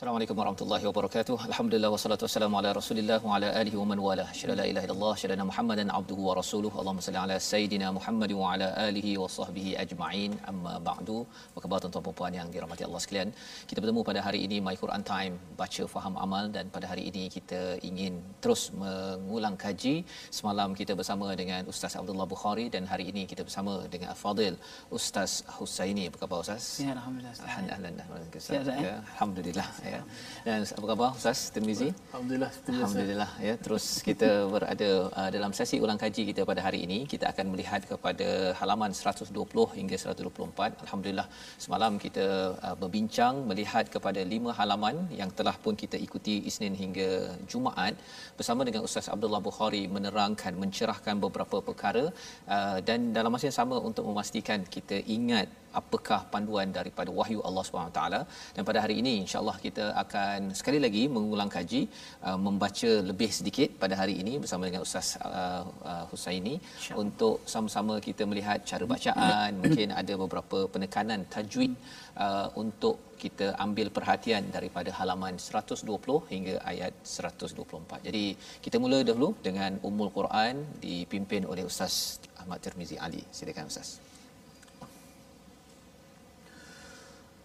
Assalamualaikum warahmatullahi wabarakatuh. Alhamdulillah wassalatu wassalamu ala Rasulillah wa ala alihi wa man wala. Syada la ilaha illallah, syada Muhammadan abduhu wa rasuluhu. Allahumma salli ala sayidina Muhammad wa ala alihi wa sahbihi ajma'in. Amma ba'du. Apa khabar tuan-tuan dan puan yang dirahmati Allah sekalian? Kita bertemu pada hari ini My Quran Time, baca faham amal dan pada hari ini kita ingin terus mengulang kaji. Semalam kita bersama dengan Ustaz Abdullah Bukhari dan hari ini kita bersama dengan Fadil Ustaz Husaini. Apa khabar Ustaz? Ya, alhamdulillah. Alhamdulillah. Ya, alhamdulillah ya. Dan apa khabar Ustaz Tirmizi? Alhamdulillah. Alhamdulillah ya. Terus kita berada uh, dalam sesi ulang kaji kita pada hari ini. Kita akan melihat kepada halaman 120 hingga 124. Alhamdulillah semalam kita uh, berbincang melihat kepada lima halaman yang telah pun kita ikuti Isnin hingga Jumaat bersama dengan Ustaz Abdullah Bukhari menerangkan mencerahkan beberapa perkara uh, dan dalam masa yang sama untuk memastikan kita ingat apakah panduan daripada wahyu Allah taala dan pada hari ini insyaallah kita akan sekali lagi mengulang kaji uh, membaca lebih sedikit pada hari ini bersama dengan Ustaz uh, uh, Husaini untuk sama-sama kita melihat cara bacaan mungkin ada beberapa penekanan tajwid uh, untuk kita ambil perhatian daripada halaman 120 hingga ayat 124. Jadi kita mula dahulu dengan Ummul Quran dipimpin oleh Ustaz Ahmad Tirmizi Ali. Silakan Ustaz.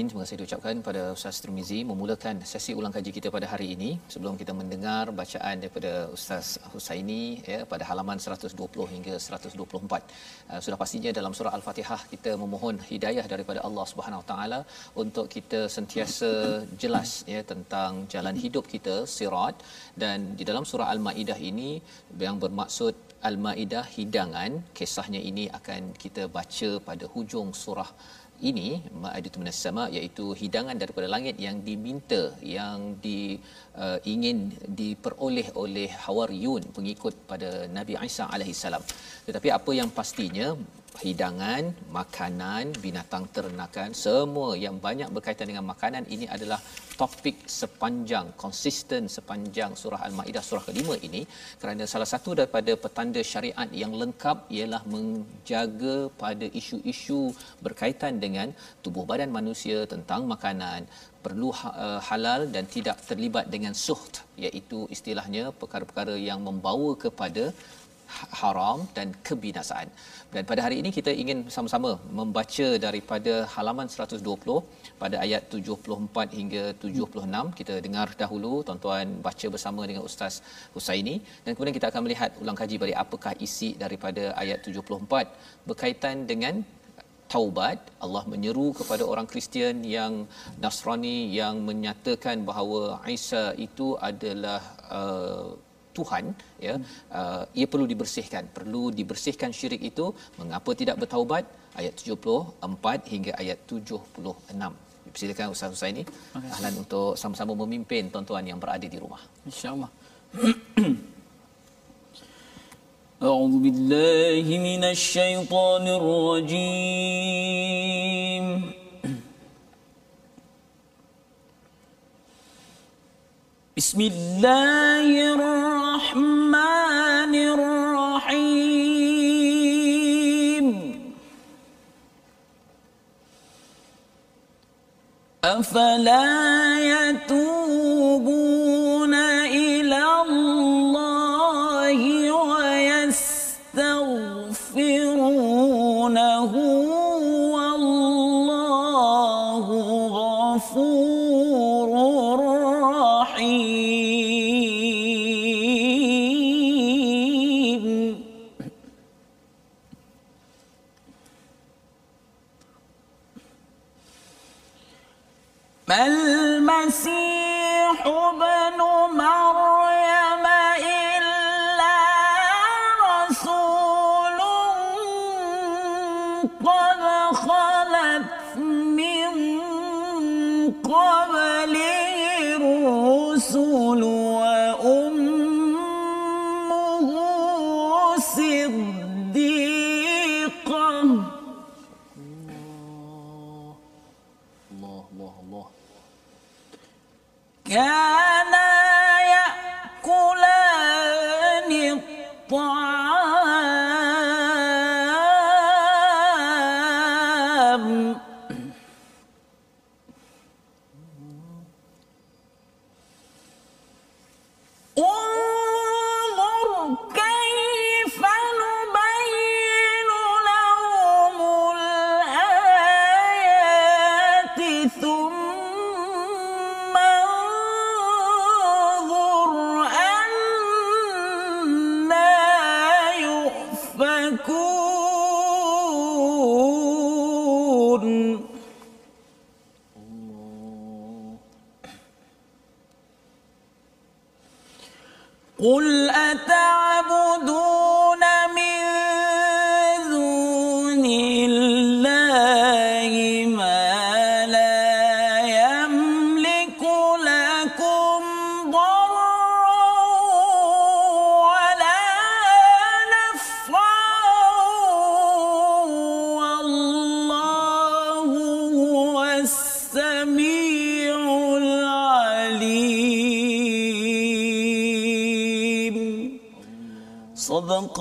Alamin. Terima kasih diucapkan pada Ustaz Tirmizi memulakan sesi ulang kaji kita pada hari ini. Sebelum kita mendengar bacaan daripada Ustaz Husaini ya pada halaman 120 hingga 124. Uh, sudah pastinya dalam surah Al-Fatihah kita memohon hidayah daripada Allah Subhanahu taala untuk kita sentiasa jelas ya tentang jalan hidup kita sirat dan di dalam surah Al-Maidah ini yang bermaksud Al-Maidah hidangan kisahnya ini akan kita baca pada hujung surah ini ma'idatu minas sama iaitu hidangan daripada langit yang diminta yang di uh, ingin diperoleh oleh hawariyun pengikut pada Nabi Isa alaihi salam tetapi apa yang pastinya hidangan makanan binatang ternakan semua yang banyak berkaitan dengan makanan ini adalah topik sepanjang konsisten sepanjang surah al-maidah surah kelima ini. Kerana salah satu daripada petanda syariat yang lengkap ialah menjaga pada isu-isu berkaitan dengan tubuh badan manusia tentang makanan perlu uh, halal dan tidak terlibat dengan suht iaitu istilahnya perkara-perkara yang membawa kepada haram dan kebinasaan. Dan pada hari ini kita ingin sama-sama membaca daripada halaman 120 pada ayat 74 hingga 76. Kita dengar dahulu tuan-tuan baca bersama dengan Ustaz Husaini dan kemudian kita akan melihat ulang kaji balik apakah isi daripada ayat 74 berkaitan dengan taubat Allah menyeru kepada orang Kristian yang Nasrani yang menyatakan bahawa Isa itu adalah uh, Tuhan ya uh, ia perlu dibersihkan perlu dibersihkan syirik itu mengapa tidak bertaubat ayat 74 hingga ayat 76 silakan Ustaz Husaini ahlan untuk sama-sama memimpin tuan-tuan yang berada di rumah insyaallah أعوذ بالله من الشيطان الرجيم بسم الله الرحمن الرحمن الرحيم. أفلا يتوب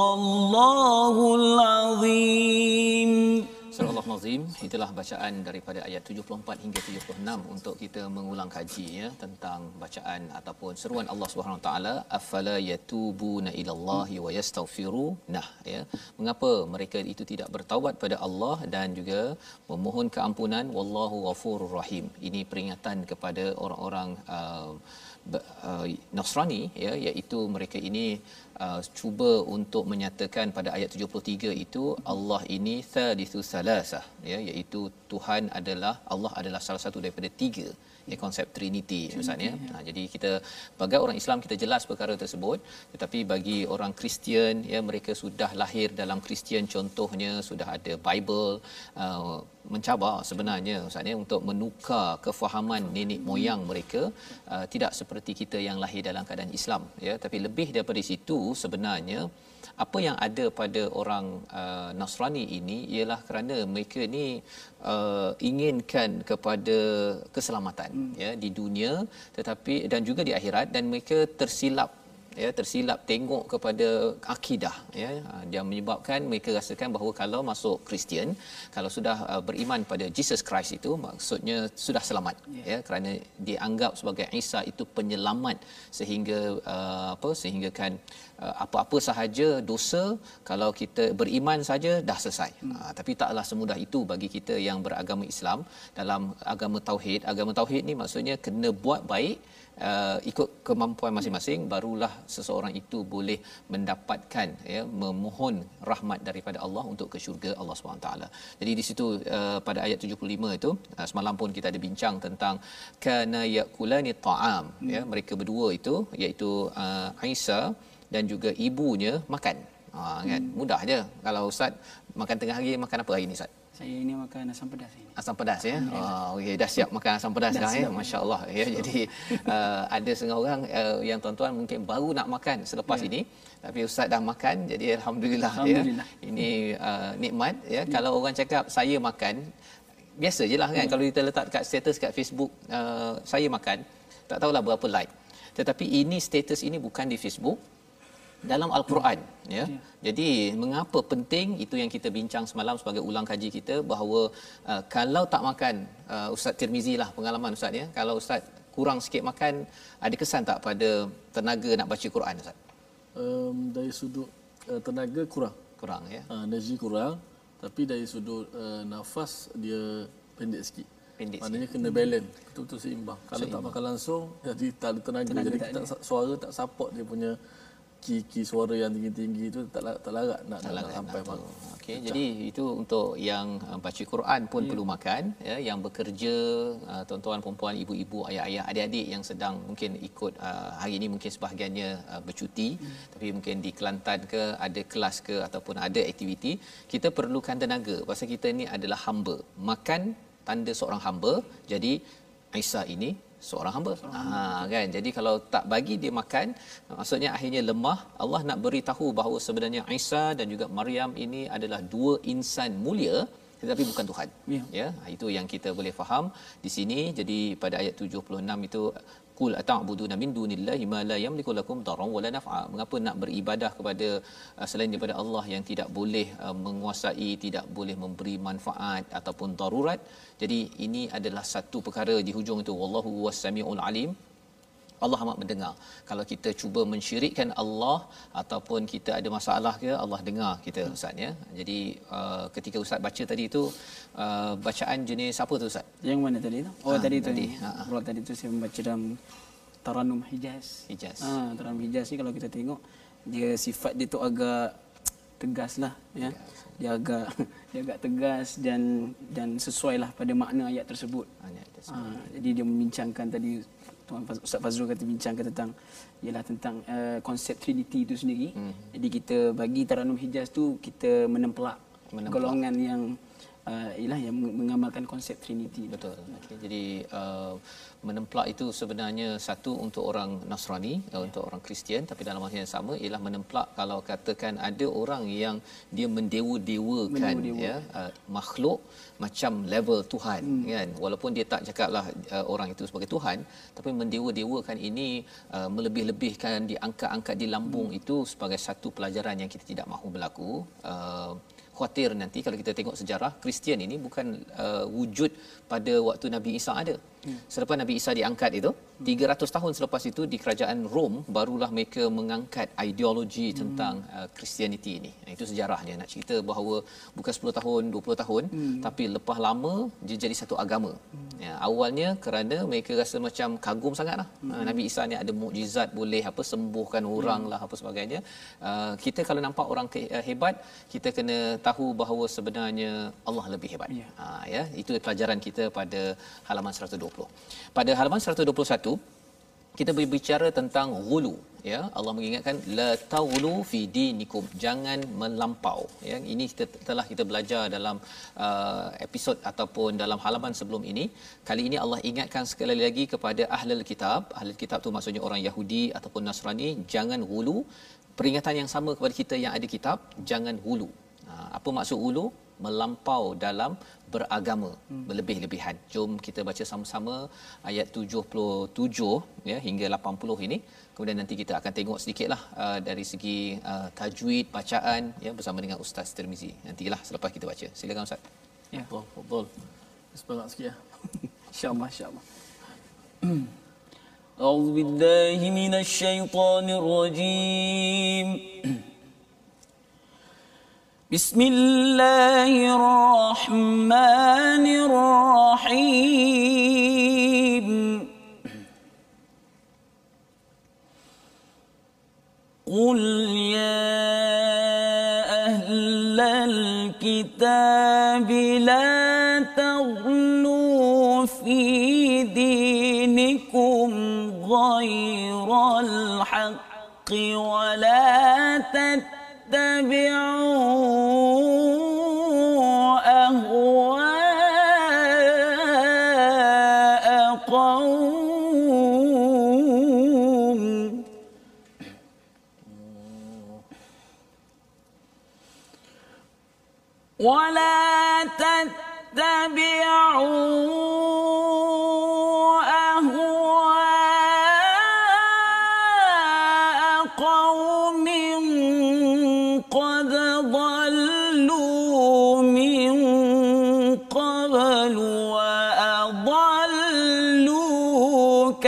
Sadaqallahul Azim. Sadaqallahul Itulah bacaan daripada ayat 74 hingga 76 untuk kita mengulang kaji ya tentang bacaan ataupun seruan Allah Subhanahu Wa Taala afala yatubuna ilallahi wa yastaghfiru nah ya. Mengapa mereka itu tidak bertaubat pada Allah dan juga memohon keampunan wallahu ghafurur rahim. Ini peringatan kepada orang-orang uh, uh Nasrani ya iaitu mereka ini uh, cuba untuk menyatakan pada ayat 73 itu Allah ini thalithu salasah ya iaitu Tuhan adalah Allah adalah salah satu daripada tiga ya konsep trinity ustaz ya. Ha, jadi kita bagi orang Islam kita jelas perkara tersebut tetapi bagi orang Kristian ya mereka sudah lahir dalam Kristian contohnya sudah ada Bible uh, mencabar sebenarnya ustaz ya untuk menukar kefahaman nenek moyang mereka uh, tidak seperti kita yang lahir dalam keadaan Islam ya tapi lebih daripada situ sebenarnya apa yang ada pada orang uh, Nasrani ini ialah kerana mereka ni uh, inginkan kepada keselamatan hmm. ya di dunia tetapi dan juga di akhirat dan mereka tersilap ya tersilap tengok kepada akidah ya Ha, dia menyebabkan mereka rasakan bahawa kalau masuk Kristian kalau sudah uh, beriman pada Jesus Christ itu maksudnya sudah selamat yeah. ya kerana dianggap sebagai Isa itu penyelamat sehingga uh, apa sehingga kan uh, apa-apa sahaja dosa kalau kita beriman saja dah selesai hmm. uh, tapi taklah semudah itu bagi kita yang beragama Islam dalam agama tauhid agama tauhid ni maksudnya kena buat baik uh, ikut kemampuan masing-masing barulah seseorang itu boleh mendapatkan ya memohon rahmat daripada Allah untuk ke syurga Allah taala. Jadi di situ uh, pada ayat 75 itu uh, semalam pun kita ada bincang tentang kana yakulani ta'am hmm. ya mereka berdua itu iaitu uh, Isa dan juga ibunya makan. Ha kan hmm. mudah je kalau ustaz makan tengah hari makan apa hari ni ustaz? Saya ini makan asam pedas ini. Asam pedas ya. Oh, okey dah siap makan asam pedas sekarang ya. Masya-Allah ya. Jadi uh, ada setengah orang uh, yang tuan-tuan mungkin baru nak makan selepas ya. ini tapi ustaz dah makan jadi alhamdulillah, alhamdulillah. ya. Ini uh, nikmat ya. ya. Kalau orang cakap saya makan biasa je lah kan ya. kalau kita letak kat status kat Facebook uh, saya makan tak tahulah berapa like. Tetapi ini status ini bukan di Facebook dalam al-Quran ya. Jadi mengapa penting itu yang kita bincang semalam sebagai ulang kaji kita bahawa uh, kalau tak makan uh, Ustaz Tirmizi lah pengalaman ustaz ya. Kalau ustaz kurang sikit makan ada kesan tak pada tenaga nak baca Quran ustaz? Um, dari sudut uh, tenaga kurang. Kurang ya. Uh, energi kurang. Tapi dari sudut uh, nafas dia pendek sikit. Pendek Maknanya kena balance, betul-betul seimbang. Kalau tak makan langsung, jadi tak ada tenaga, Tenaga jadi tak kita tak, suara tak support dia punya ki-ki suara yang tinggi-tinggi tu tak la- tak larat nak, nak, nak sampai Nak. Okey, jadi itu untuk yang uh, baca Quran pun perlu makan ya, yang bekerja uh, tuan-tuan perempuan, ibu-ibu, ayah-ayah, adik-adik yang sedang mungkin ikut uh, hari ini mungkin sebahagiannya uh, bercuti tapi mungkin di Kelantan ke ada kelas ke ataupun ada aktiviti, kita perlukan tenaga pasal kita ni adalah hamba. Makan tanda seorang hamba. Jadi Aisyah ini seorang hamba. Ha kan. Jadi kalau tak bagi dia makan, maksudnya akhirnya lemah. Allah nak beritahu bahawa sebenarnya Isa dan juga Maryam ini adalah dua insan mulia tetapi bukan Tuhan. Ya. Ya, itu yang kita boleh faham di sini. Jadi pada ayat 76 itu Qul ata'buduna min dunillahi ma la yamliku lakum darran wala naf'a. Mengapa nak beribadah kepada uh, selain daripada Allah yang tidak boleh uh, menguasai, tidak boleh memberi manfaat ataupun darurat. Jadi ini adalah satu perkara di hujung itu wallahu was-sami'ul alim. Allah amat mendengar. Kalau kita cuba mensyirikkan Allah ataupun kita ada masalah ke Allah dengar kita ustaz ya. Jadi uh, ketika ustaz baca tadi itu uh, bacaan jenis apa tu ustaz? Yang mana tadi tu? Oh Ah, tadi tu. tadi. Tadi. Ha, ha. tadi tu saya membaca dalam Taranum Hijaz. Hijaz. Ah, Taranum Hijaz ni kalau kita tengok dia sifat dia tu agak tegas lah ya. Dia agak dia agak tegas dan dan sesuai lah pada makna ayat tersebut. Ayat tersebut. Ha, jadi dia membincangkan tadi Tuan Faz- Ustaz Fazrul kata bincangkan tentang ialah tentang uh, konsep Trinity itu sendiri. Hmm. Jadi kita bagi Taranum Hijaz tu kita menemplak, Menemplak. golongan yang uh, ialah yang meng- mengamalkan konsep Trinity. Betul. Okay. Jadi uh, menemplak itu sebenarnya satu untuk orang Nasrani, ya. untuk orang Kristian tapi dalam masa yang sama ialah menemplak kalau katakan ada orang yang dia mendewa-dewakan Mendewa-dewa. ya uh, makhluk macam level Tuhan hmm. kan walaupun dia tak cakaplah uh, orang itu sebagai Tuhan tapi mendewa-dewakan ini uh, melebih-lebihkan diangkat-angkat di lambung hmm. itu sebagai satu pelajaran yang kita tidak mahu berlaku uh, khuatir nanti kalau kita tengok sejarah Kristian ini bukan uh, wujud pada waktu Nabi Isa ada. Hmm. Selepas Nabi Isa diangkat itu, 300 tahun selepas itu di kerajaan Rom barulah mereka mengangkat ideologi hmm. tentang uh, Kristianiti ini. Nah, itu sejarahnya nak cerita bahawa bukan 10 tahun, 20 tahun hmm. tapi lepas lama dia jadi satu agama. Hmm. Ya, awalnya kerana mereka rasa macam kagum sangatlah. Hmm. Nabi Isa ni ada mukjizat boleh apa sembuhkan orang hmm. lah apa sebagainya. Uh, kita kalau nampak orang ke, uh, hebat, kita kena tahu bahawa sebenarnya Allah lebih hebat. Ya. Ha ya, itu pelajaran kita pada halaman 120. Pada halaman 121 kita berbicara tentang ghulu ya. Allah mengingatkan la taghlu fi dinikum. Jangan melampau ya. Ini kita telah kita belajar dalam uh, episod ataupun dalam halaman sebelum ini. Kali ini Allah ingatkan sekali lagi kepada ahlul kitab. Ahlul kitab tu maksudnya orang Yahudi ataupun Nasrani jangan ghulu. Peringatan yang sama kepada kita yang ada kitab jangan ghulu. Ha, apa maksud ghulu melampau dalam beragama hmm. berlebih-lebihan. Jom kita baca sama-sama ayat 77 ya hingga 80 ini. Kemudian nanti kita akan tengok sedikitlah uh, dari segi uh, tajwid bacaan ya bersama dengan Ustaz Tirmizi. Nantilah selepas kita baca. Silakan Ustaz. Ya. Betul, betul. Semangat sikit ya. InsyaAllah, insyaAllah. أعوذ بالله من الشيطان الرجيم بسم الله الرحمن الرحيم. قل يا أهل الكتاب لا تغلوا في دينكم غير الحق ولا تتبعوا أهواء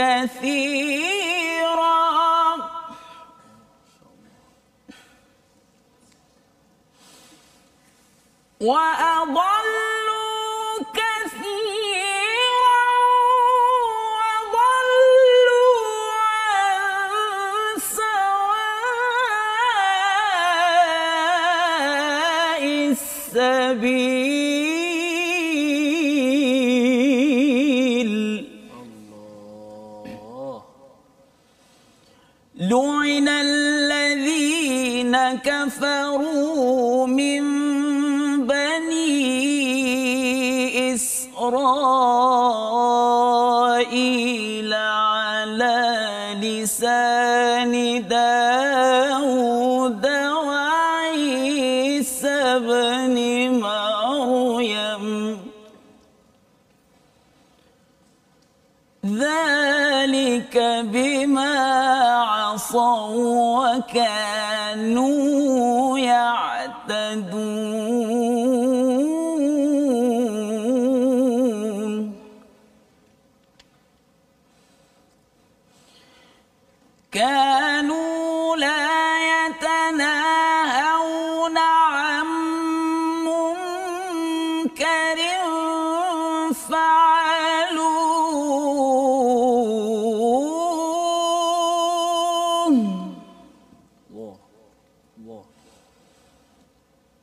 كثيرا. وأضل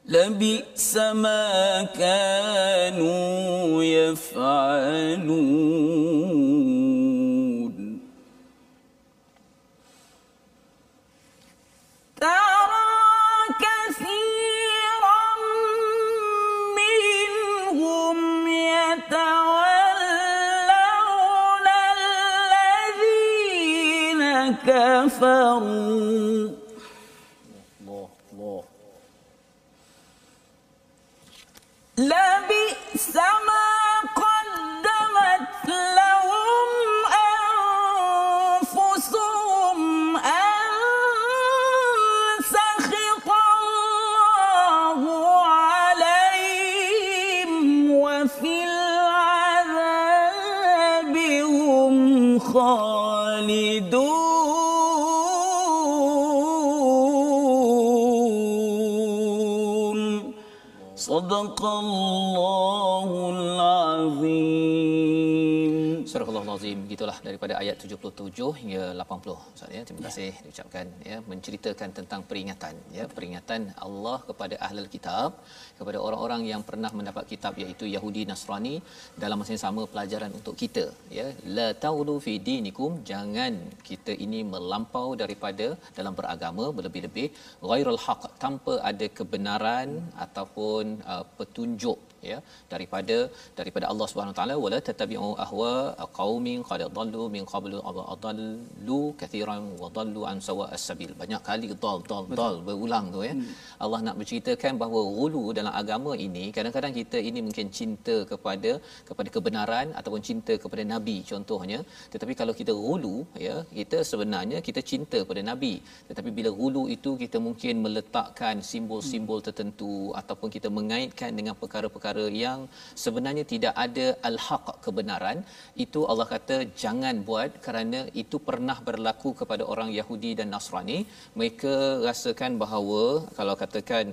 لبئس ما كانوا يفعلون. Daripada ayat 77 hingga 80 Ustaz ya terima kasih diucapkan ya menceritakan tentang peringatan ya peringatan Allah kepada ahlul kitab kepada orang-orang yang pernah mendapat kitab iaitu Yahudi Nasrani dalam masa yang sama pelajaran untuk kita ya. La taulu fi dinikum jangan kita ini melampau daripada dalam beragama berlebih-lebih ghairul haq tanpa ada kebenaran ataupun uh, petunjuk ya daripada daripada Allah Subhanahu taala wala tatabi'u ahwa qaumin qad dhallu min qablu adallu kathiran wa dhallu an sawa as-sabil. Banyak kali dal dal dal berulang tu ya. Hmm. Allah nak berceritakan bahawa ghulu dalam agama ini kadang-kadang kita ini mungkin cinta kepada kepada kebenaran ataupun cinta kepada nabi contohnya. Tetapi kalau kita ghulu ya kita sebenarnya kita cinta kepada nabi. Tetapi bila ghulu itu kita mungkin meletakkan simbol-simbol tertentu ataupun kita mengaitkan dengan perkara-perkara yang sebenarnya tidak ada al-haq kebenaran itu Allah kata jangan buat kerana itu pernah berlaku kepada orang Yahudi dan Nasrani mereka rasakan bahawa kalau katakan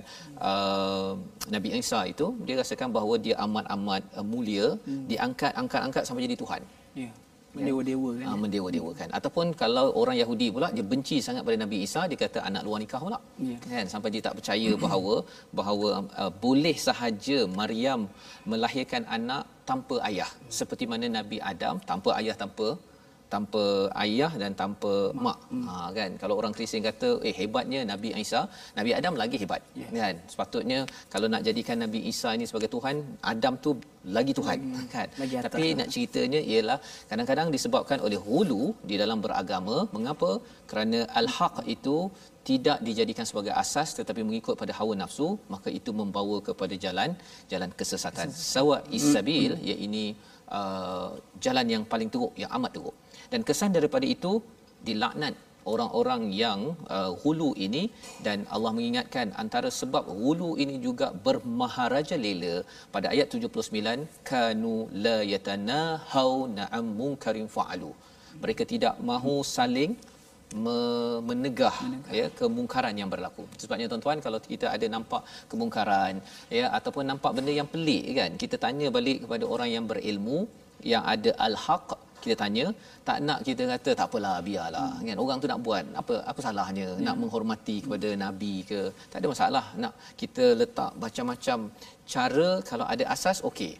uh, Nabi Isa itu dia rasakan bahawa dia amat-amat uh, mulia hmm. diangkat angkat-angkat sampai jadi tuhan Ya. Mendewa-dewa kan. uh, mendewa-dewakan ataupun kalau orang Yahudi pula dia benci sangat pada Nabi Isa dia kata anak luar nikah pula. Ya. kan? Sampai dia tak percaya bahawa bahawa uh, boleh sahaja Maryam melahirkan anak tanpa ayah. Seperti mana Nabi Adam tanpa ayah tanpa tanpa ayah dan tanpa mak. Hmm. Ha kan kalau orang Kristian kata eh hebatnya Nabi Isa, Nabi Adam lagi hebat. Ya. Kan? Sepatutnya kalau nak jadikan Nabi Isa ini sebagai tuhan, Adam tu lagi tuhan kan. Lagi atas Tapi lah. nak ceritanya ialah kadang-kadang disebabkan oleh hulu di dalam beragama. Mengapa? Kerana al-haq itu tidak dijadikan sebagai asas tetapi mengikut pada hawa nafsu maka itu membawa kepada jalan jalan kesesatan sawa isabil Hmm. iaitu uh, jalan yang paling teruk yang amat teruk. Dan kesan daripada itu dilaknat orang-orang yang uh, hulu ini. Dan Allah mengingatkan antara sebab hulu ini juga bermaharaja lela. Pada ayat 79 kanu la yatanahau na'am munkarin fa'alu. Mereka tidak mahu saling me- menegah, ya kemungkaran yang berlaku. Sebabnya tuan-tuan kalau kita ada nampak kemungkaran ya ataupun nampak benda yang pelik kan, kita tanya balik kepada orang yang berilmu yang ada al-haq kita tanya tak nak kita kata tak apalah biarlah hmm. kan orang tu nak buat apa apa salahnya ya. nak menghormati kepada nabi ke tak ada masalah nak kita letak macam-macam cara kalau ada asas okey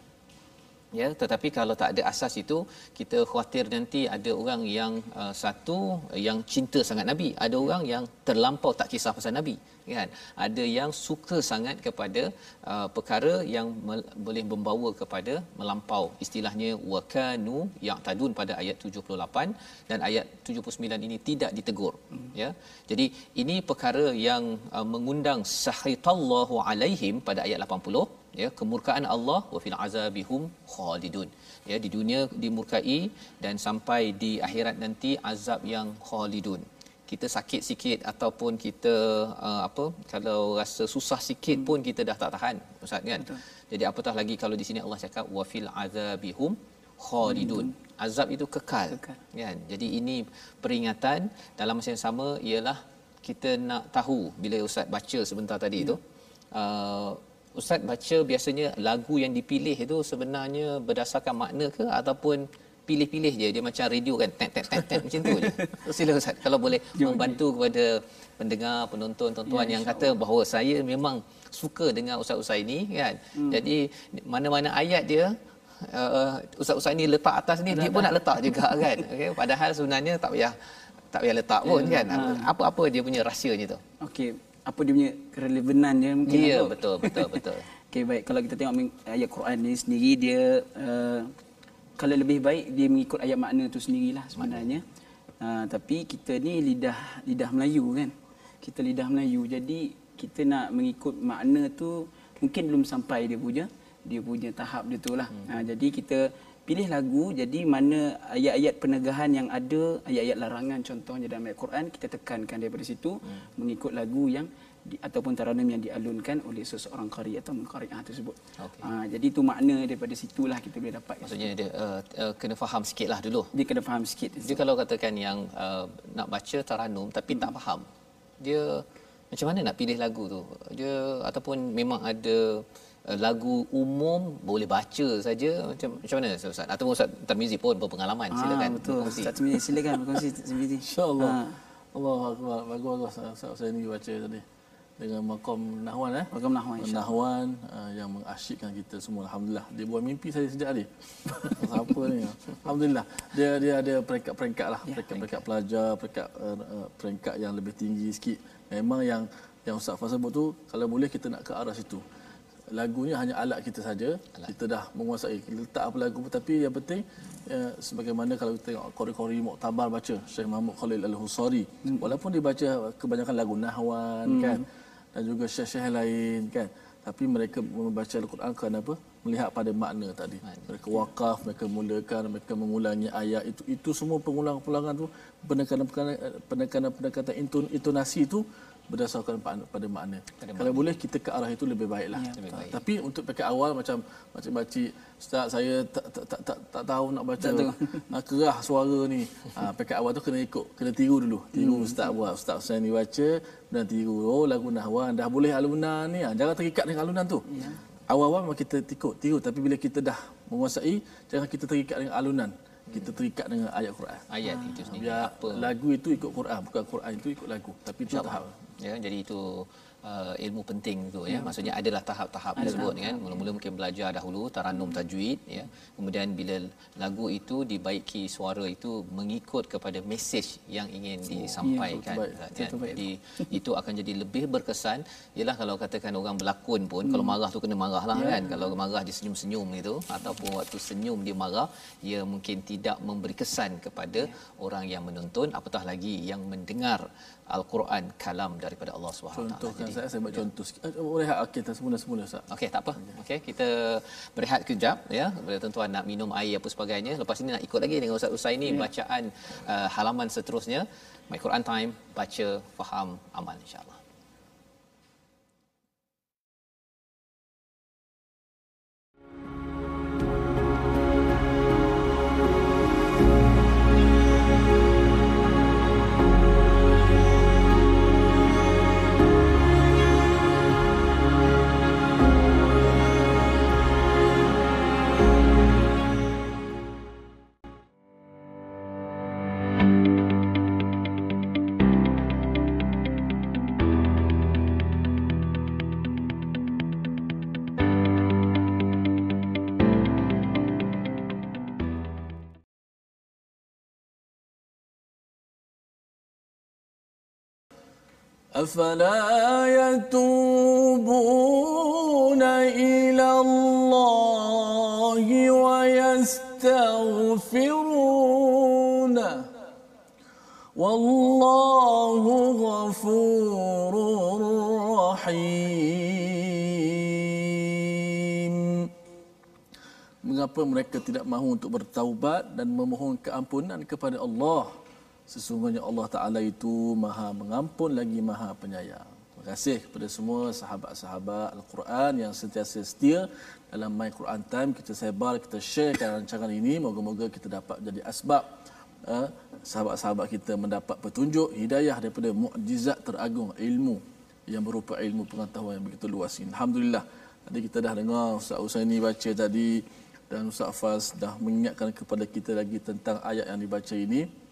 ya tetapi kalau tak ada asas itu kita khawatir nanti ada orang yang uh, satu yang cinta sangat nabi. Ada orang yang terlampau tak kisah pasal nabi kan? Ada yang suka sangat kepada uh, perkara yang me- boleh membawa kepada melampau. Istilahnya wakanu yang tadun pada ayat 78 dan ayat 79 ini tidak ditegur ya? Jadi ini perkara yang uh, mengundang sahitallahu alaihim pada ayat 80 ya kemurkaan Allah wa fil azabihum khalidun. Ya di dunia dimurkai dan sampai di akhirat nanti azab yang khalidun. Kita sakit sikit ataupun kita uh, apa kalau rasa susah sikit pun kita dah tak tahan ustaz kan? Betul. jadi apatah lagi kalau di sini Allah cakap wa fil azabihum khalidun. Azab itu kekal, kekal. kan? Jadi ini peringatan dalam masa yang sama ialah kita nak tahu bila ustaz baca sebentar tadi ya. tu uh, ustaz baca biasanya lagu yang dipilih itu sebenarnya berdasarkan makna ke ataupun pilih-pilih je? Dia macam radio kan tet tet tet tet macam tu je. Sila ustaz kalau boleh membantu kepada pendengar penonton tuan-tuan ya, yang kata bahawa saya memang suka dengan ustaz-ustaz ini kan? Hmm. jadi mana-mana ayat dia uh, ustaz-ustaz ini letak atas ni dia pun nak letak juga kan? Okey padahal sebenarnya tak payah tak payah letak pun ya, kan? ha. apa-apa dia punya rahsianya tu. Okey apa dia punya relevanan dia mungkin ya betul betul betul okey baik kalau kita tengok ayat Quran ni sendiri dia uh, kalau lebih baik dia mengikut ayat makna tu sendirilah sebenarnya. Uh, tapi kita ni lidah lidah Melayu kan. Kita lidah Melayu. Jadi kita nak mengikut makna tu mungkin belum sampai dia punya dia punya tahap dia tu lah. Hmm. Uh, jadi kita pilih lagu jadi mana ayat-ayat penegahan yang ada, ayat-ayat larangan contohnya dalam ayat Quran kita tekankan daripada situ hmm. mengikut lagu yang di, ataupun taranum yang dialunkan oleh seseorang qari atau qari'ah tersebut. Okay. Ha, jadi itu makna daripada situlah kita boleh dapat. Maksudnya dia uh, uh, kena faham sikitlah dulu. Dia kena faham sikit. Dia kalau katakan yang uh, nak baca taranum tapi hmm. tak faham. Dia macam mana nak pilih lagu tu? Dia ataupun memang ada uh, lagu umum boleh baca saja macam macam mana Ustaz? Ataupun Ustaz Tarmizi pun berpengalaman ah, silakan. Betul. Berkongsi. Ustaz Tarmizi silakan berkongsi Tarmizi. Insya-Allah. Ha. Allah Akbar. Bagus-bagus saya ni baca tadi dengan makom nahwan eh makom nahwan nahwan uh, yang mengasyikkan kita semua alhamdulillah dia buat mimpi saya sejak tadi siapa ni alhamdulillah dia dia ada peringkat-peringkat lah ya, peringkat-peringkat pelajar peringkat uh, uh, peringkat yang lebih tinggi sikit memang yang yang Ustaz Fah sebut tu kalau boleh kita nak ke arah situ lagunya hanya alat kita saja. Alat. kita dah menguasai. Letak apa lagu pun. Tapi yang penting uh, sebagaimana kalau kita tengok kori-kori muktabar baca Syekh Muhammad Khalil Al-Husari. Hmm. walaupun dia baca kebanyakan lagu nahwan hmm. kan dan juga syekh-syekh lain kan. Tapi mereka membaca al-Quran kerana apa? Melihat pada makna tadi. Mereka wakaf mereka mulakan mereka mengulangi ayat. Itu itu semua pengulangan-pengulangan tu penekanan-penekanan penekanan intonasi itu berdasarkan pada makna. Pada Kalau boleh kita ke arah itu lebih baiklah. Ya, lebih baik. Tapi untuk pakai awal macam macam baca ustaz saya tak tak tak tak, tak tahu nak baca nak kerah suara ni. Ha pakai awal tu kena ikut, kena tiru dulu. Tiru hmm. ustaz buat, ustaz saya ni baca dan tiru oh lagu nahwan dah boleh alunan ni. Ha, jangan terikat dengan alunan tu. Ya. Awal-awal memang kita tikut, tiru tapi bila kita dah menguasai jangan kita terikat dengan alunan kita terikat dengan ayat Quran. Ayat itu sendiri. Biar apa? Lagu itu ikut Quran, bukan Quran itu ikut lagu. Tapi itu tahap ya jadi itu uh, ilmu penting tu ya. ya maksudnya adalah tahap-tahap tersebut kan mula-mula mungkin belajar dahulu taranum tajwid ya kemudian bila lagu itu dibaiki suara itu mengikut kepada mesej yang ingin oh, disampaikan ya, kan? jadi itu akan jadi lebih berkesan ialah kalau katakan orang berlakon pun hmm. kalau marah tu kena marahlah ya. kan kalau marah dia senyum-senyum itu ataupun waktu senyum dia marah ia mungkin tidak memberi kesan kepada ya. orang yang menonton apatah lagi yang mendengar Al-Quran kalam daripada Allah Subhanahu Wa Taala. Contohkan saya saya buat ya. contoh sikit. Eh, boleh okey tak semula-semula Ustaz. Okey tak apa. Okey kita berehat kejap ya. Bila tuan-tuan nak minum air apa sebagainya. Lepas ini nak ikut lagi dengan Ustaz Usai ini ya. bacaan uh, halaman seterusnya. My Quran Time baca faham amal insya-Allah. أفلا يتوبون إلى الله ويستغفرونه والله غفور رحيم Mengapa mereka tidak mahu untuk bertaubat dan memohon keampunan kepada Allah? Sesungguhnya Allah Ta'ala itu maha mengampun lagi maha penyayang. Terima kasih kepada semua sahabat-sahabat Al-Quran yang sentiasa setia dalam My Quran Time. Kita sebar, kita sharekan rancangan ini. Moga-moga kita dapat jadi asbab eh, sahabat-sahabat kita mendapat petunjuk, hidayah daripada mukjizat teragung ilmu yang berupa ilmu pengetahuan yang begitu luas ini. Alhamdulillah. Tadi kita dah dengar Ustaz Usaini baca tadi dan Ustaz Faz dah mengingatkan kepada kita lagi tentang ayat yang dibaca ini.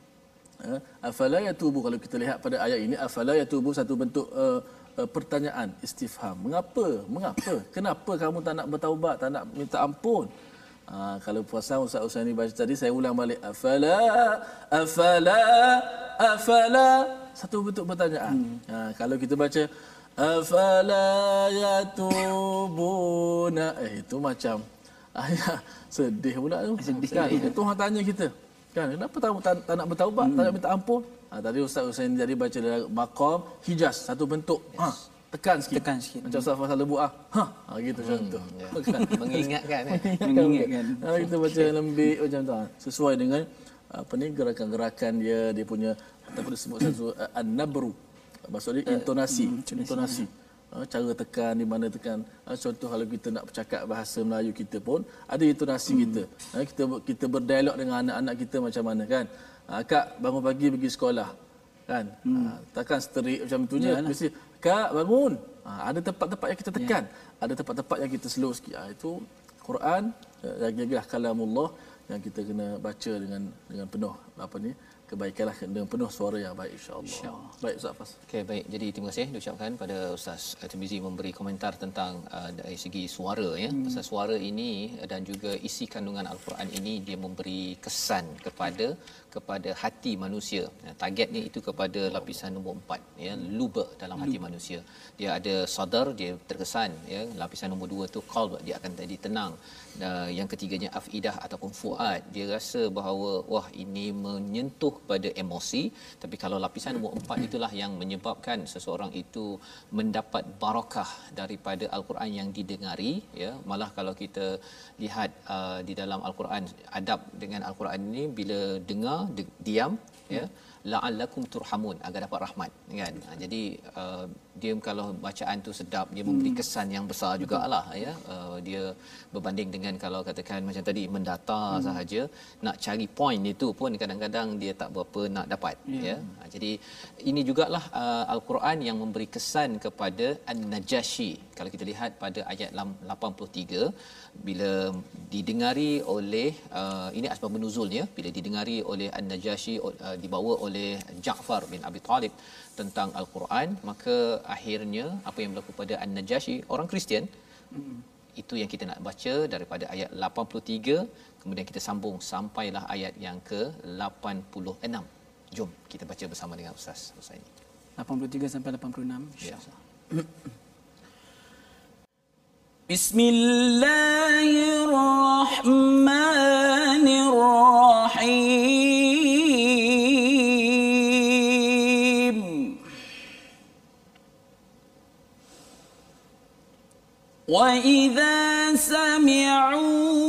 Uh, afala yatubu kalau kita lihat pada ayat ini afala yatubu satu bentuk uh, uh, pertanyaan istifham. Mengapa? Mengapa? Kenapa kamu tak nak bertaubat, tak nak minta ampun? Ha, kalau puasa Ustaz Usaini baca tadi saya ulang balik afala afala afala satu bentuk pertanyaan. Hmm. Ha, kalau kita baca afala yatubuna eh itu macam ayat sedih pula tu. Sedih kan? Tuhan tanya kita. Kan kenapa tak, tak, tak nak bertaubat, hmm. tak nak minta ampun? Ha, tadi Ustaz Usaini jadi baca dalam maqam hijaz satu bentuk. Yes. Ha, tekan sikit. Tekan sikit. Macam Ustaz Fasal Lebu ah. Ha, ha gitu macam tu. Ya. Mengingatkan eh. Mengingatkan. Ha, kita baca lembik macam tu. ha. Sesuai dengan apa ni gerakan-gerakan dia, dia punya ataupun disebut satu uh, an-nabru. Maksudnya intonasi, intonasi. Ha, cara tekan di mana tekan. Ha, contoh kalau kita nak bercakap bahasa Melayu kita pun ada intonasi kita. Ha, kita kita berdialog dengan anak-anak kita macam mana kan. Kak bangun pagi pergi sekolah. Kan? Ha, takkan sterik macam tu je. Yalah. Mesti Kak bangun. Ada tempat-tempat yang kita tekan. Ada tempat-tempat yang kita slow sikit. Itu Quran eh, lagi-lagi lah kalamullah yang kita kena baca dengan dengan penuh apa ni kebaikanlah dengan penuh suara yang baik insya-Allah. Insya baik Ustaz Fas. Okey baik. Jadi terima kasih diucapkan pada Ustaz Tirmizi memberi komentar tentang uh, dari segi suara ya. Hmm. Pasal suara ini dan juga isi kandungan al-Quran ini dia memberi kesan kepada kepada hati manusia. Ya, targetnya itu kepada lapisan nombor empat ya, luba dalam hati manusia. Dia ada sadar, dia terkesan ya. Lapisan nombor dua tu qalb, dia akan jadi tenang. Uh, yang ketiganya afidah ataupun fuad, dia rasa bahawa wah ini menyentuh pada emosi. Tapi kalau lapisan nombor empat itulah yang menyebabkan seseorang itu mendapat barakah daripada al-Quran yang didengari ya. Malah kalau kita lihat uh, di dalam al-Quran adab dengan al-Quran ini bila dengar de- diam ya. La'allakum turhamun agar dapat rahmat kan? Ha, jadi uh, dia kalau bacaan tu sedap dia memberi kesan yang besar jugalah ya. Uh, dia berbanding dengan kalau katakan macam tadi mendata hmm. sahaja nak cari point itu pun kadang-kadang dia tak berapa nak dapat yeah. ya. Ha, jadi ini jugalah uh, al-Quran yang memberi kesan kepada an-najashi. Kalau kita lihat pada ayat 83 bila didengari oleh uh, ini asbab menuzulnya bila didengari oleh an-najashi uh, dibawa oleh Ja'far bin Abi Talib tentang al-Quran maka akhirnya apa yang berlaku pada An-Najasyi orang Kristian hmm. itu yang kita nak baca daripada ayat 83 kemudian kita sambung sampailah ayat yang ke 86 jom kita baca bersama dengan ustaz ustaz ini 83 sampai 86 ya. بسم وإذا سمعوا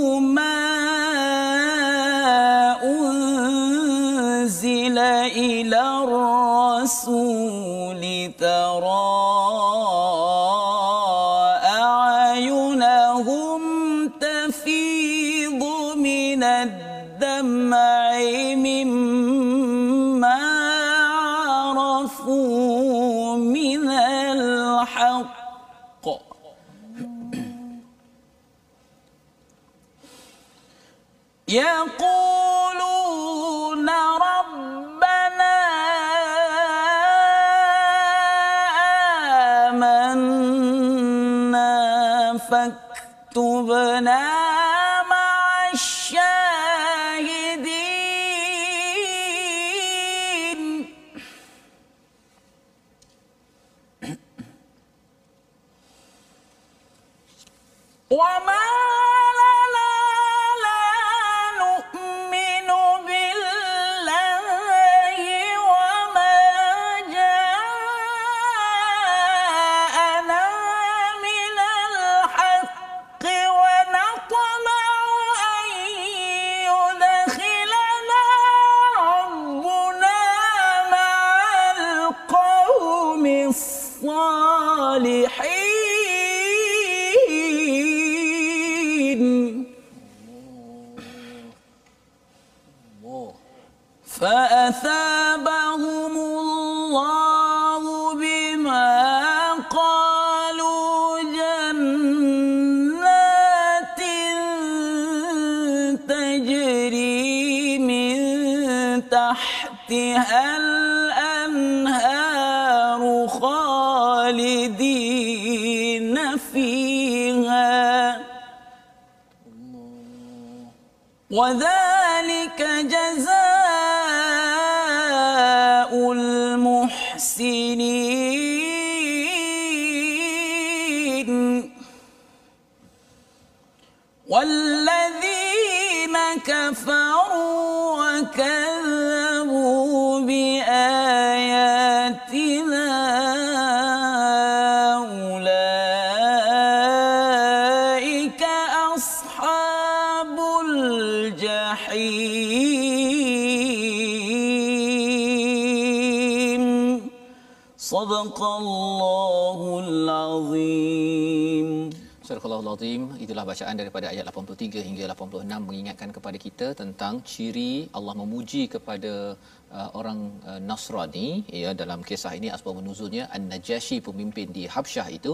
يقولون ربنا آمنا فاكتبنا كفروا وكذبوا itulah bacaan daripada ayat 83 hingga 86 mengingatkan kepada kita tentang ciri Allah memuji kepada uh, orang uh, Nasrani. Ya dalam kisah ini asbab nuzulnya An-Najashi pemimpin di Habsyah itu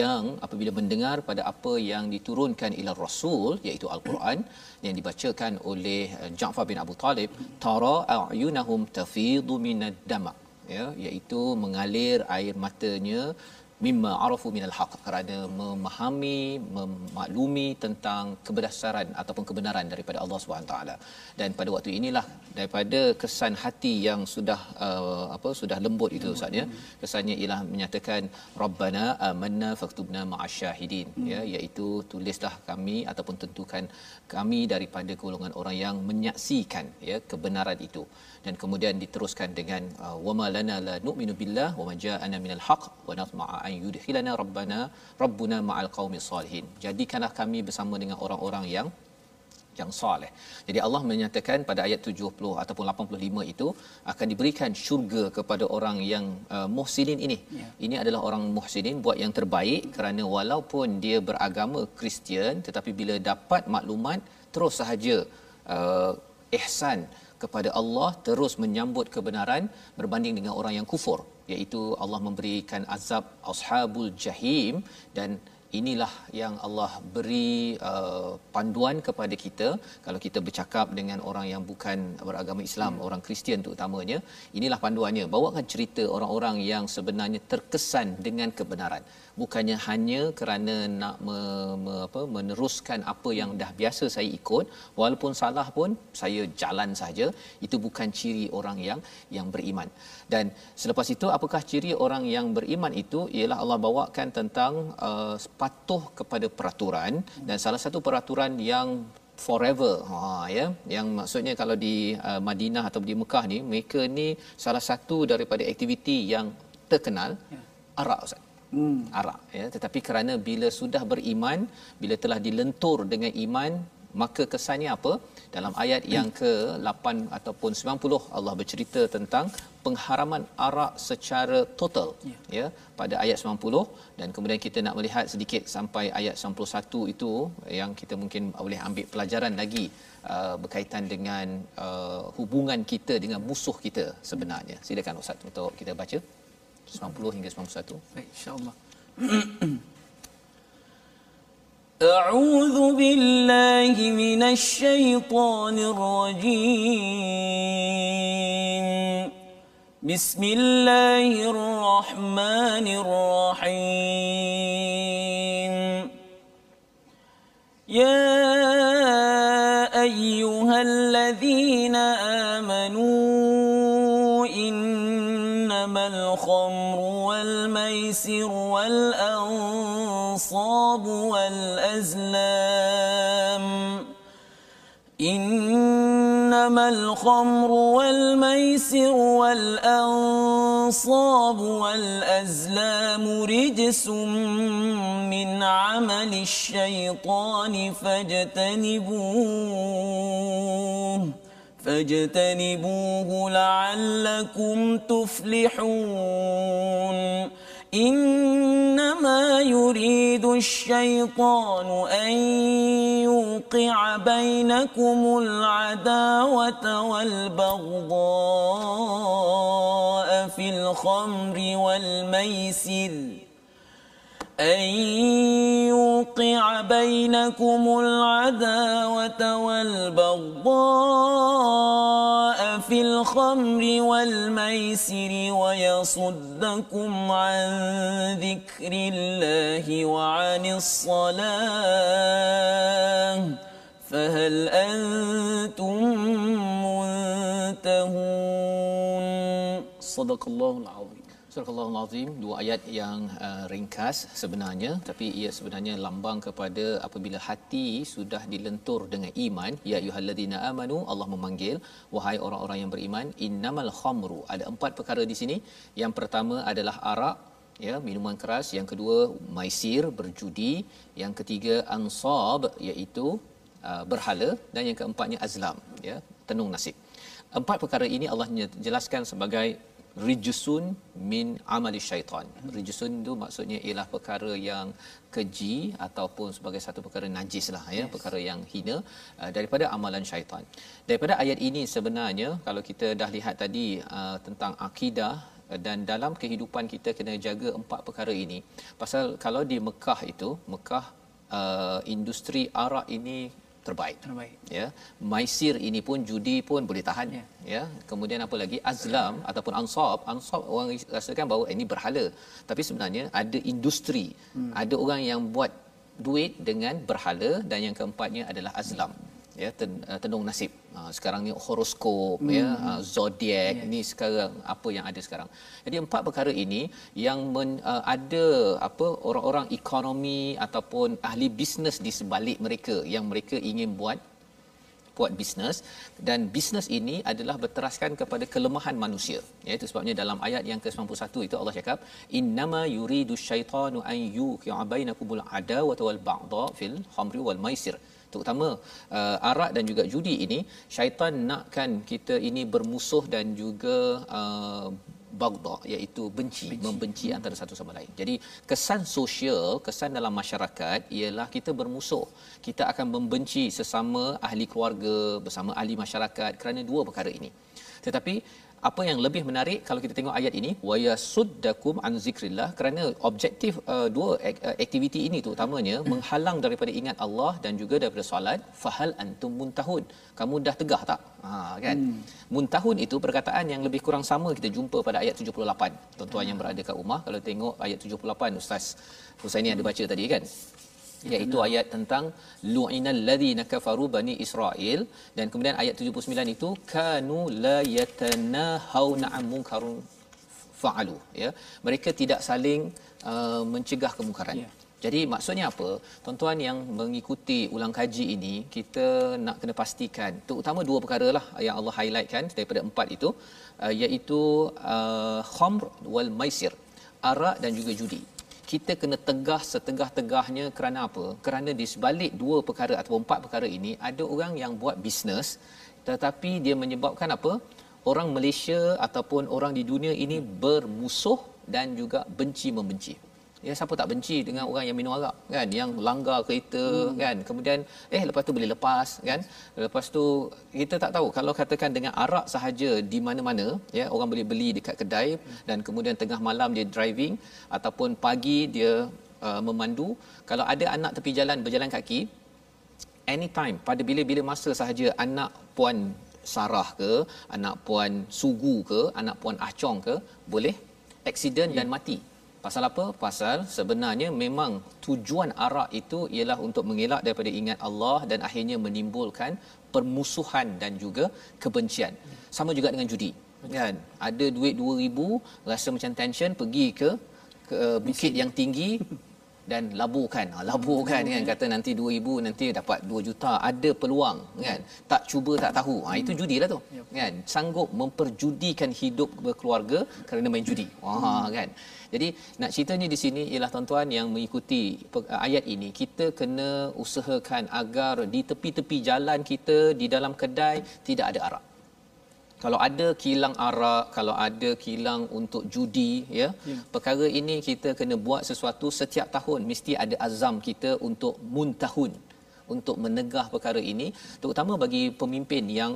yang apabila mendengar pada apa yang diturunkan ila Rasul iaitu Al-Quran yang dibacakan oleh uh, Ja'far bin Abu Talib tara a'yunahum tafidu minad dama. Ya iaitu mengalir air matanya mimma arafu minal haq kerana memahami memaklumi tentang kebenaran ataupun kebenaran daripada Allah Subhanahu taala. Dan pada waktu inilah daripada kesan hati yang sudah uh, apa sudah lembut itu ustaz ya. Kesannya ialah menyatakan rabbana amanna faktubna ma'asyahidin ya iaitu tulislah kami ataupun tentukan kami daripada golongan orang yang menyaksikan ya kebenaran itu dan kemudian diteruskan dengan uh, wama lana la nu'minu billah wama ja'ana minal haqq wa natma'a an yudkhilana rabbana rabbuna ma'al qaumis salihin jadikanlah kami bersama dengan orang-orang yang yang soleh. Jadi Allah menyatakan pada ayat 70 ataupun 85 itu akan diberikan syurga kepada orang yang uh, muhsinin ini. Ya. Ini adalah orang muhsinin buat yang terbaik kerana walaupun dia beragama Kristian tetapi bila dapat maklumat terus sahaja uh, ihsan kepada Allah terus menyambut kebenaran berbanding dengan orang yang kufur iaitu Allah memberikan azab ashabul jahim dan inilah yang Allah beri uh, panduan kepada kita. Kalau kita bercakap dengan orang yang bukan beragama Islam hmm. orang Kristian terutamanya inilah panduannya. Bawakan cerita orang-orang yang sebenarnya terkesan dengan kebenaran. Bukannya hanya kerana nak me, me, apa, meneruskan apa yang dah biasa saya ikut. Walaupun salah pun saya jalan saja. Itu bukan ciri orang yang yang beriman dan selepas itu apakah ciri orang yang beriman itu ialah Allah bawakan tentang uh, patuh kepada peraturan dan salah satu peraturan yang forever ha ya yang maksudnya kalau di uh, Madinah atau di Mekah ni mereka ni salah satu daripada aktiviti yang terkenal Ya. arak ustaz Hmm. arak ya tetapi kerana bila sudah beriman bila telah dilentur dengan iman maka kesannya apa? Dalam ayat yang ke-8 ataupun 90 Allah bercerita tentang pengharaman arak secara total Ya. ya pada ayat 90 dan kemudian kita nak melihat sedikit sampai ayat 91 itu yang kita mungkin boleh ambil pelajaran lagi uh, berkaitan dengan uh, hubungan kita dengan musuh kita sebenarnya. Silakan ustaz untuk kita baca. 90 hingga 91 Baik, insyaAllah. أعوذ بالله من الشيطان الرجيم. بسم الله الرحمن الرحيم. يا أيها الذين آمنوا إنما الخمر والميسر والأنصار والأنصاب والأزلام. إنما الخمر والميسر والأنصاب والأزلام رجس من عمل الشيطان فاجتنبوه فاجتنبوه لعلكم تفلحون. إنما يريد الشيطان أن يوقع بينكم العداوة والبغضاء في الخمر والميسر أن يوقع بينكم العداوة والبغضاء في الخمر والميسر ويصدكم عن ذكر الله وعن الصلاة فهل أنتم منتهون؟ صدق الله العظيم. Surah Al-Azim dua ayat yang uh, ringkas sebenarnya tapi ia sebenarnya lambang kepada apabila hati sudah dilentur dengan iman. Ya ayyuhallazina amanu Allah memanggil wahai orang-orang yang beriman innamal khamru. Ada empat perkara di sini. Yang pertama adalah arak ya minuman keras. Yang kedua maisir berjudi. Yang ketiga ansab iaitu uh, berhala. Dan yang keempatnya azlam ya tenung nasib. Empat perkara ini Allah jelaskan sebagai rijusun min amali syaitan. Rijusun itu maksudnya ialah perkara yang keji ataupun sebagai satu perkara najis lah ya, yes. perkara yang hina uh, daripada amalan syaitan. Daripada ayat ini sebenarnya kalau kita dah lihat tadi uh, tentang akidah uh, dan dalam kehidupan kita kena jaga empat perkara ini. Pasal kalau di Mekah itu, Mekah uh, industri arak ini terbaik. Terbaik. Ya. Maisir ini pun judi pun boleh tahan. Ya. ya. Kemudian apa lagi? Azlam ataupun ansab. Ansab orang rasakan bahawa eh, ini berhala. Tapi sebenarnya ada industri. Hmm. Ada orang yang buat duit dengan berhala dan yang keempatnya adalah azlam. Hmm ya ten, uh, tenung nasib. Uh, sekarang ni horoskop mm. ya uh, zodiak yes. ni sekarang apa yang ada sekarang. Jadi empat perkara ini yang men, uh, ada apa orang-orang ekonomi ataupun ahli bisnes di sebalik mereka yang mereka ingin buat buat bisnes. Dan bisnes ini adalah berteraskan kepada kelemahan manusia. Iaitu sebabnya dalam ayat yang ke-91 itu Allah cakap innama yuridu syaitanu an yuqi'a bainakumul adawata wal baghdha fil khamri wal maisir terutama uh, arak dan juga judi ini syaitan nakkan kita ini bermusuh dan juga uh, bagda iaitu benci, benci membenci hmm. antara satu sama lain. Jadi kesan sosial, kesan dalam masyarakat ialah kita bermusuh. Kita akan membenci sesama ahli keluarga bersama ahli masyarakat kerana dua perkara ini. Tetapi apa yang lebih menarik kalau kita tengok ayat ini? Waya suddakum an zikrillah. Kerana objektif uh, dua uh, aktiviti ini tu utamanya menghalang daripada ingat Allah dan juga daripada solat fahal antum muntahun. Kamu dah tegah tak? Ha kan? Hmm. muntahun itu perkataan yang lebih kurang sama kita jumpa pada ayat 78 tuan-tuan yang berada kat rumah kalau tengok ayat 78 ustaz. Husaini ada baca tadi kan iaitu ya, ayat tentang lu'inal ladzina kafaru bani Israel dan kemudian ayat 79 itu kanu la yatanahawna an munkarun fa'alu. Ya mereka tidak saling uh, mencegah kemungkaran. Ya. jadi maksudnya apa? Tuan-tuan yang mengikuti ulang kaji ini kita nak kena pastikan terutama dua perkara lah yang Allah highlightkan daripada empat itu uh, iaitu uh, khamr wal maisir arak dan juga judi kita kena tegah setegah-tegahnya kerana apa? Kerana di sebalik dua perkara atau empat perkara ini ada orang yang buat bisnes tetapi dia menyebabkan apa? Orang Malaysia ataupun orang di dunia ini bermusuh dan juga benci membenci ya siapa tak benci dengan orang yang minum arak kan yang langgar kereta hmm. kan kemudian eh lepas tu boleh lepas kan lepas tu kita tak tahu kalau katakan dengan arak sahaja di mana-mana ya orang boleh beli dekat kedai hmm. dan kemudian tengah malam dia driving ataupun pagi dia uh, memandu kalau ada anak tepi jalan berjalan kaki anytime pada bila-bila masa sahaja anak puan Sarah ke anak puan Sugu ke anak puan Ahcong ke boleh accident yeah. dan mati Pasal apa? Pasal sebenarnya memang tujuan arak itu ialah untuk mengelak daripada ingat Allah dan akhirnya menimbulkan permusuhan dan juga kebencian. Sama juga dengan judi. Kan? Ada duit 2000, rasa macam tension pergi ke ke bukit yang tinggi dan laburkan. Ha, laburkan kan? Kata nanti 2000 nanti dapat 2 juta. Ada peluang kan? Tak cuba tak tahu. Ha, itu judilah tu kan? Sanggup memperjudikan hidup berkeluarga kerana main judi. Wah kan jadi nak ceritanya di sini ialah tuan-tuan yang mengikuti ayat ini kita kena usahakan agar di tepi-tepi jalan kita di dalam kedai tidak ada arak kalau ada kilang arak, kalau ada kilang untuk judi, ya, ya, perkara ini kita kena buat sesuatu setiap tahun. Mesti ada azam kita untuk muntahun, untuk menegah perkara ini, terutama bagi pemimpin yang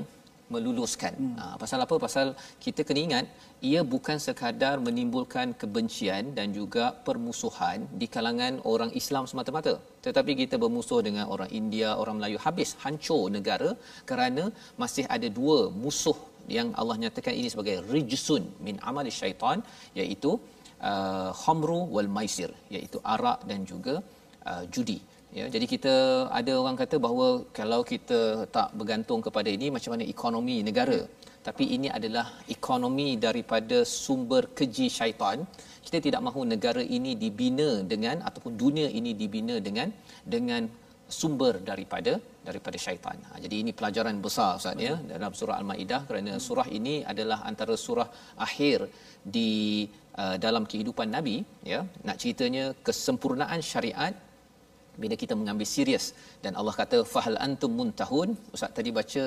meluluskan. Hmm. Ha, pasal apa? Pasal kita kena ingat, ia bukan sekadar menimbulkan kebencian dan juga permusuhan di kalangan orang Islam semata-mata. Tetapi kita bermusuh dengan orang India, orang Melayu, habis hancur negara kerana masih ada dua musuh yang Allah nyatakan ini sebagai rijsun min amali syaitan iaitu uh, khamru wal maisir iaitu arak dan juga uh, judi ya jadi kita ada orang kata bahawa kalau kita tak bergantung kepada ini macam mana ekonomi negara tapi ini adalah ekonomi daripada sumber keji syaitan kita tidak mahu negara ini dibina dengan ataupun dunia ini dibina dengan dengan sumber daripada daripada syaitan. Ha, jadi ini pelajaran besar Ustaz ya dalam surah Al-Maidah kerana surah ini adalah antara surah akhir di uh, dalam kehidupan Nabi ya. Nak ceritanya kesempurnaan syariat bila kita mengambil serius dan Allah kata fahal antum muntahun ustaz tadi baca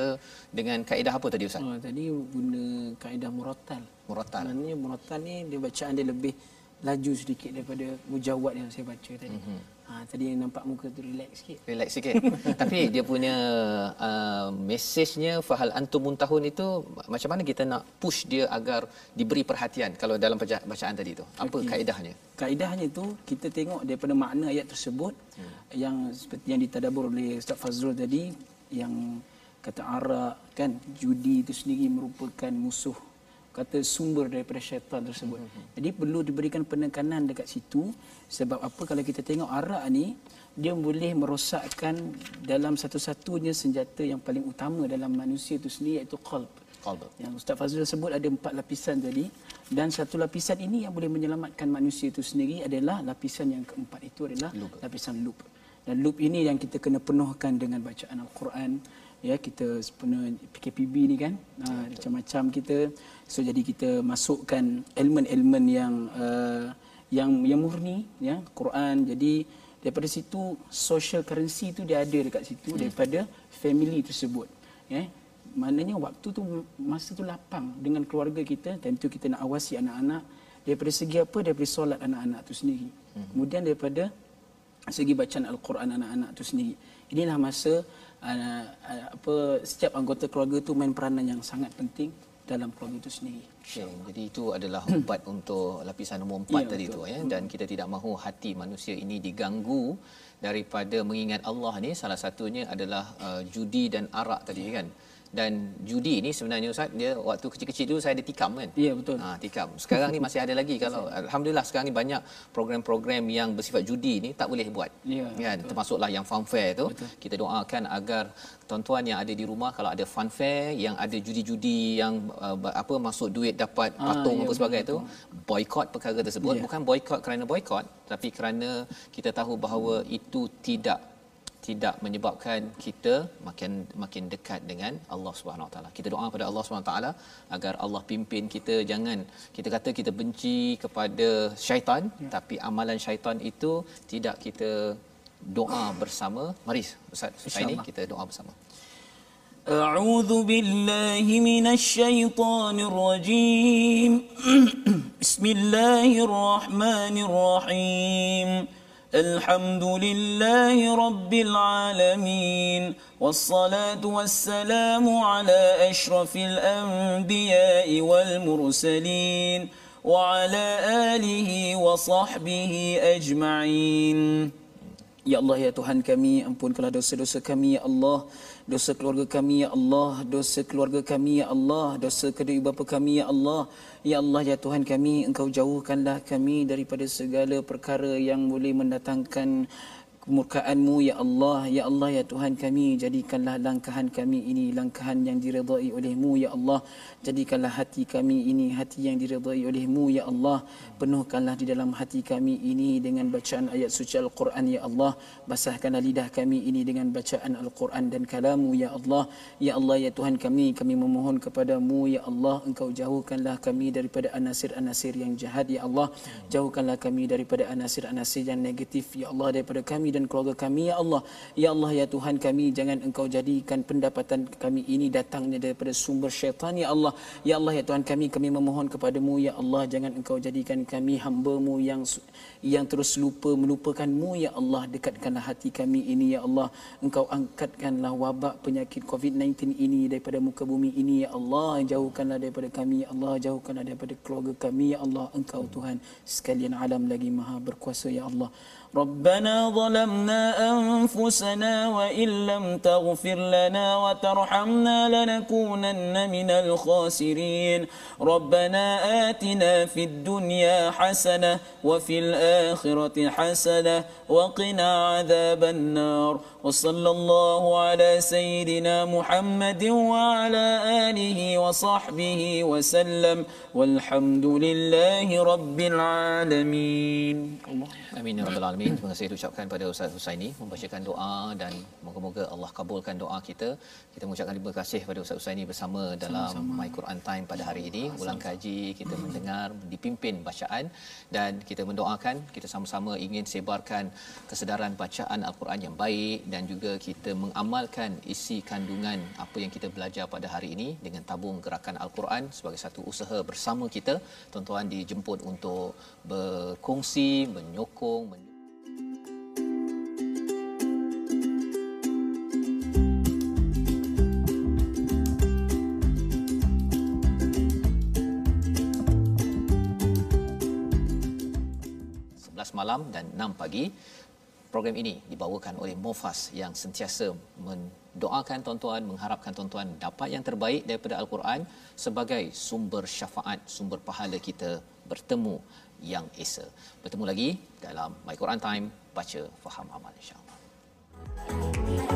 dengan kaedah apa tadi ustaz Oh, tadi guna kaedah murattal. Murattal. Maknanya murattal ni dia bacaan dia lebih laju sedikit daripada mujawad yang saya baca tadi. Mhm. Mm-hmm. Ha, tadi nampak muka tu relax sikit. relax sikit tapi dia punya uh, mesejnya fahal antum muntahun itu macam mana kita nak push dia agar diberi perhatian kalau dalam baca- bacaan tadi tu apa Okey. kaedahnya Kaedahnya tu kita tengok daripada makna ayat tersebut hmm. yang seperti yang ditadabur oleh Ustaz Fazrul tadi yang kata arak kan judi itu sendiri merupakan musuh kata sumber daripada syaitan tersebut. Jadi perlu diberikan penekanan dekat situ sebab apa kalau kita tengok arak ni dia boleh merosakkan dalam satu-satunya senjata yang paling utama dalam manusia itu sendiri iaitu qalb. qalb Yang Ustaz Fazrul sebut ada empat lapisan tadi dan satu lapisan ini yang boleh menyelamatkan manusia itu sendiri adalah lapisan yang keempat itu adalah Lub. lapisan loop. Dan loop ini yang kita kena penuhkan dengan bacaan Al-Quran. Ya, kita sepenuh PKPB ni kan, ha, macam-macam kita. So jadi kita masukkan elemen-elemen yang uh, yang yang murni, ya, Quran. Jadi daripada situ social currency tu dia ada dekat situ hmm. daripada family tersebut. Ya, maknanya waktu tu masa tu lapang dengan keluarga kita tentu kita nak awasi anak-anak daripada segi apa daripada solat anak-anak tu sendiri hmm. kemudian daripada segi bacaan al-Quran anak-anak tu sendiri inilah masa uh, apa setiap anggota keluarga tu main peranan yang sangat penting dalam keluarga itu sendiri. Okay, jadi itu adalah ubat untuk lapisan nombor empat Ya, tadi betul. tu ya. Dan kita tidak mahu hati manusia ini diganggu daripada mengingat Allah ni. Salah satunya adalah uh, judi dan arak tadi kan dan judi ni sebenarnya ustaz dia waktu kecil-kecil dulu saya ada tikam kan? Ya, betul. ha tikam. Sekarang ni masih ada lagi. Kalau alhamdulillah sekarang ni banyak program-program yang bersifat judi ni tak boleh buat. Ya, kan termasuklah yang fun fair tu. Betul. kita doakan agar tuan-tuan yang ada di rumah kalau ada fun fair yang ada judi-judi yang uh, apa masuk duit dapat Ah, patung ya, apa sebagainya tu boykot perkara tersebut. Ya. bukan boykot kerana boykot tapi kerana kita tahu bahawa itu tidak tidak menyebabkan kita makin makin dekat dengan Allah Subhanahu Wa Taala. Kita doa pada Allah Subhanahu Wa Taala agar Allah pimpin kita jangan kita kata kita benci kepada syaitan ya. tapi amalan syaitan itu tidak kita doa bersama. Mari Ustaz Ustaz ini kita doa bersama. أعوذ بالله من الشيطان الرجيم بسم الله الرحمن الرحيم الحمد لله رب العالمين والصلاة والسلام على أشرف الأنبياء والمرسلين وعلى آله وصحبه أجمعين Ya Allah ya Tuhan kami ampunkanlah dosa-dosa kami ya Allah dosa keluarga kami ya Allah dosa keluarga kami ya Allah dosa kedua ibu bapa kami ya Allah ya Allah ya Tuhan kami engkau jauhkanlah kami daripada segala perkara yang boleh mendatangkan kemurkaanmu ya Allah ya Allah ya Tuhan kami jadikanlah langkahan kami ini langkahan yang diredai olehmu ya Allah. Jadikanlah hati kami ini hati yang diredai olehmu ya Allah. Penuhkanlah di dalam hati kami ini dengan bacaan ayat suci Al-Quran ya Allah. Basahkanlah lidah kami ini dengan bacaan Al-Quran dan kalamu ya Allah. Ya Allah ya Tuhan kami kami memohon kepadamu ya Allah. Engkau jauhkanlah kami daripada anasir-anasir yang jahat ya Allah. Jauhkanlah kami daripada anasir-anasir yang negatif ya Allah daripada kami dan keluarga kami. Ya Allah ya Allah ya Tuhan kami jangan engkau jadikan pendapatan kami ini datangnya daripada sumber syaitan ya Allah. Ya Allah ya Tuhan kami kami memohon kepadamu ya Allah jangan engkau jadikan kami hamba-Mu yang yang terus lupa melupakanmu ya Allah. Dekatkanlah hati kami ini ya Allah. Engkau angkatkanlah wabak penyakit COVID-19 ini daripada muka bumi ini ya Allah. Jauhkanlah daripada kami ya Allah. Jauhkanlah daripada keluarga kami ya Allah. Engkau Tuhan sekalian alam lagi maha berkuasa ya Allah ربنا ظلمنا أنفسنا وإن لم تغفر لنا وترحمنا لنكونن من الخاسرين. ربنا آتنا في الدنيا حسنة وفي الآخرة حسنة وقنا عذاب النار. وصلى الله على سيدنا محمد وعلى آله وصحبه وسلم والحمد لله رب العالمين الله Amin ya rabbal alamin. Terima kasih ucapkan pada Ustaz Husaini membacakan doa dan moga-moga Allah kabulkan doa kita. Kita mengucapkan terima kasih kepada Ustaz Husaini bersama dalam Sama-sama. My Quran Time pada hari ini. Ulang kaji, kita mendengar, dipimpin bacaan dan kita mendoakan kita sama-sama ingin sebarkan kesedaran bacaan Al-Quran yang baik dan juga kita mengamalkan isi kandungan apa yang kita belajar pada hari ini dengan tabung gerakan Al-Quran sebagai satu usaha bersama kita. Tuan-tuan dijemput untuk berkongsi, menyokong men- malam dan 6 pagi program ini dibawakan oleh Mofas yang sentiasa mendoakan tuan-tuan mengharapkan tuan-tuan dapat yang terbaik daripada al-Quran sebagai sumber syafaat sumber pahala kita bertemu yang esa. Bertemu lagi dalam My Quran Time, baca, faham, amal insya-Allah.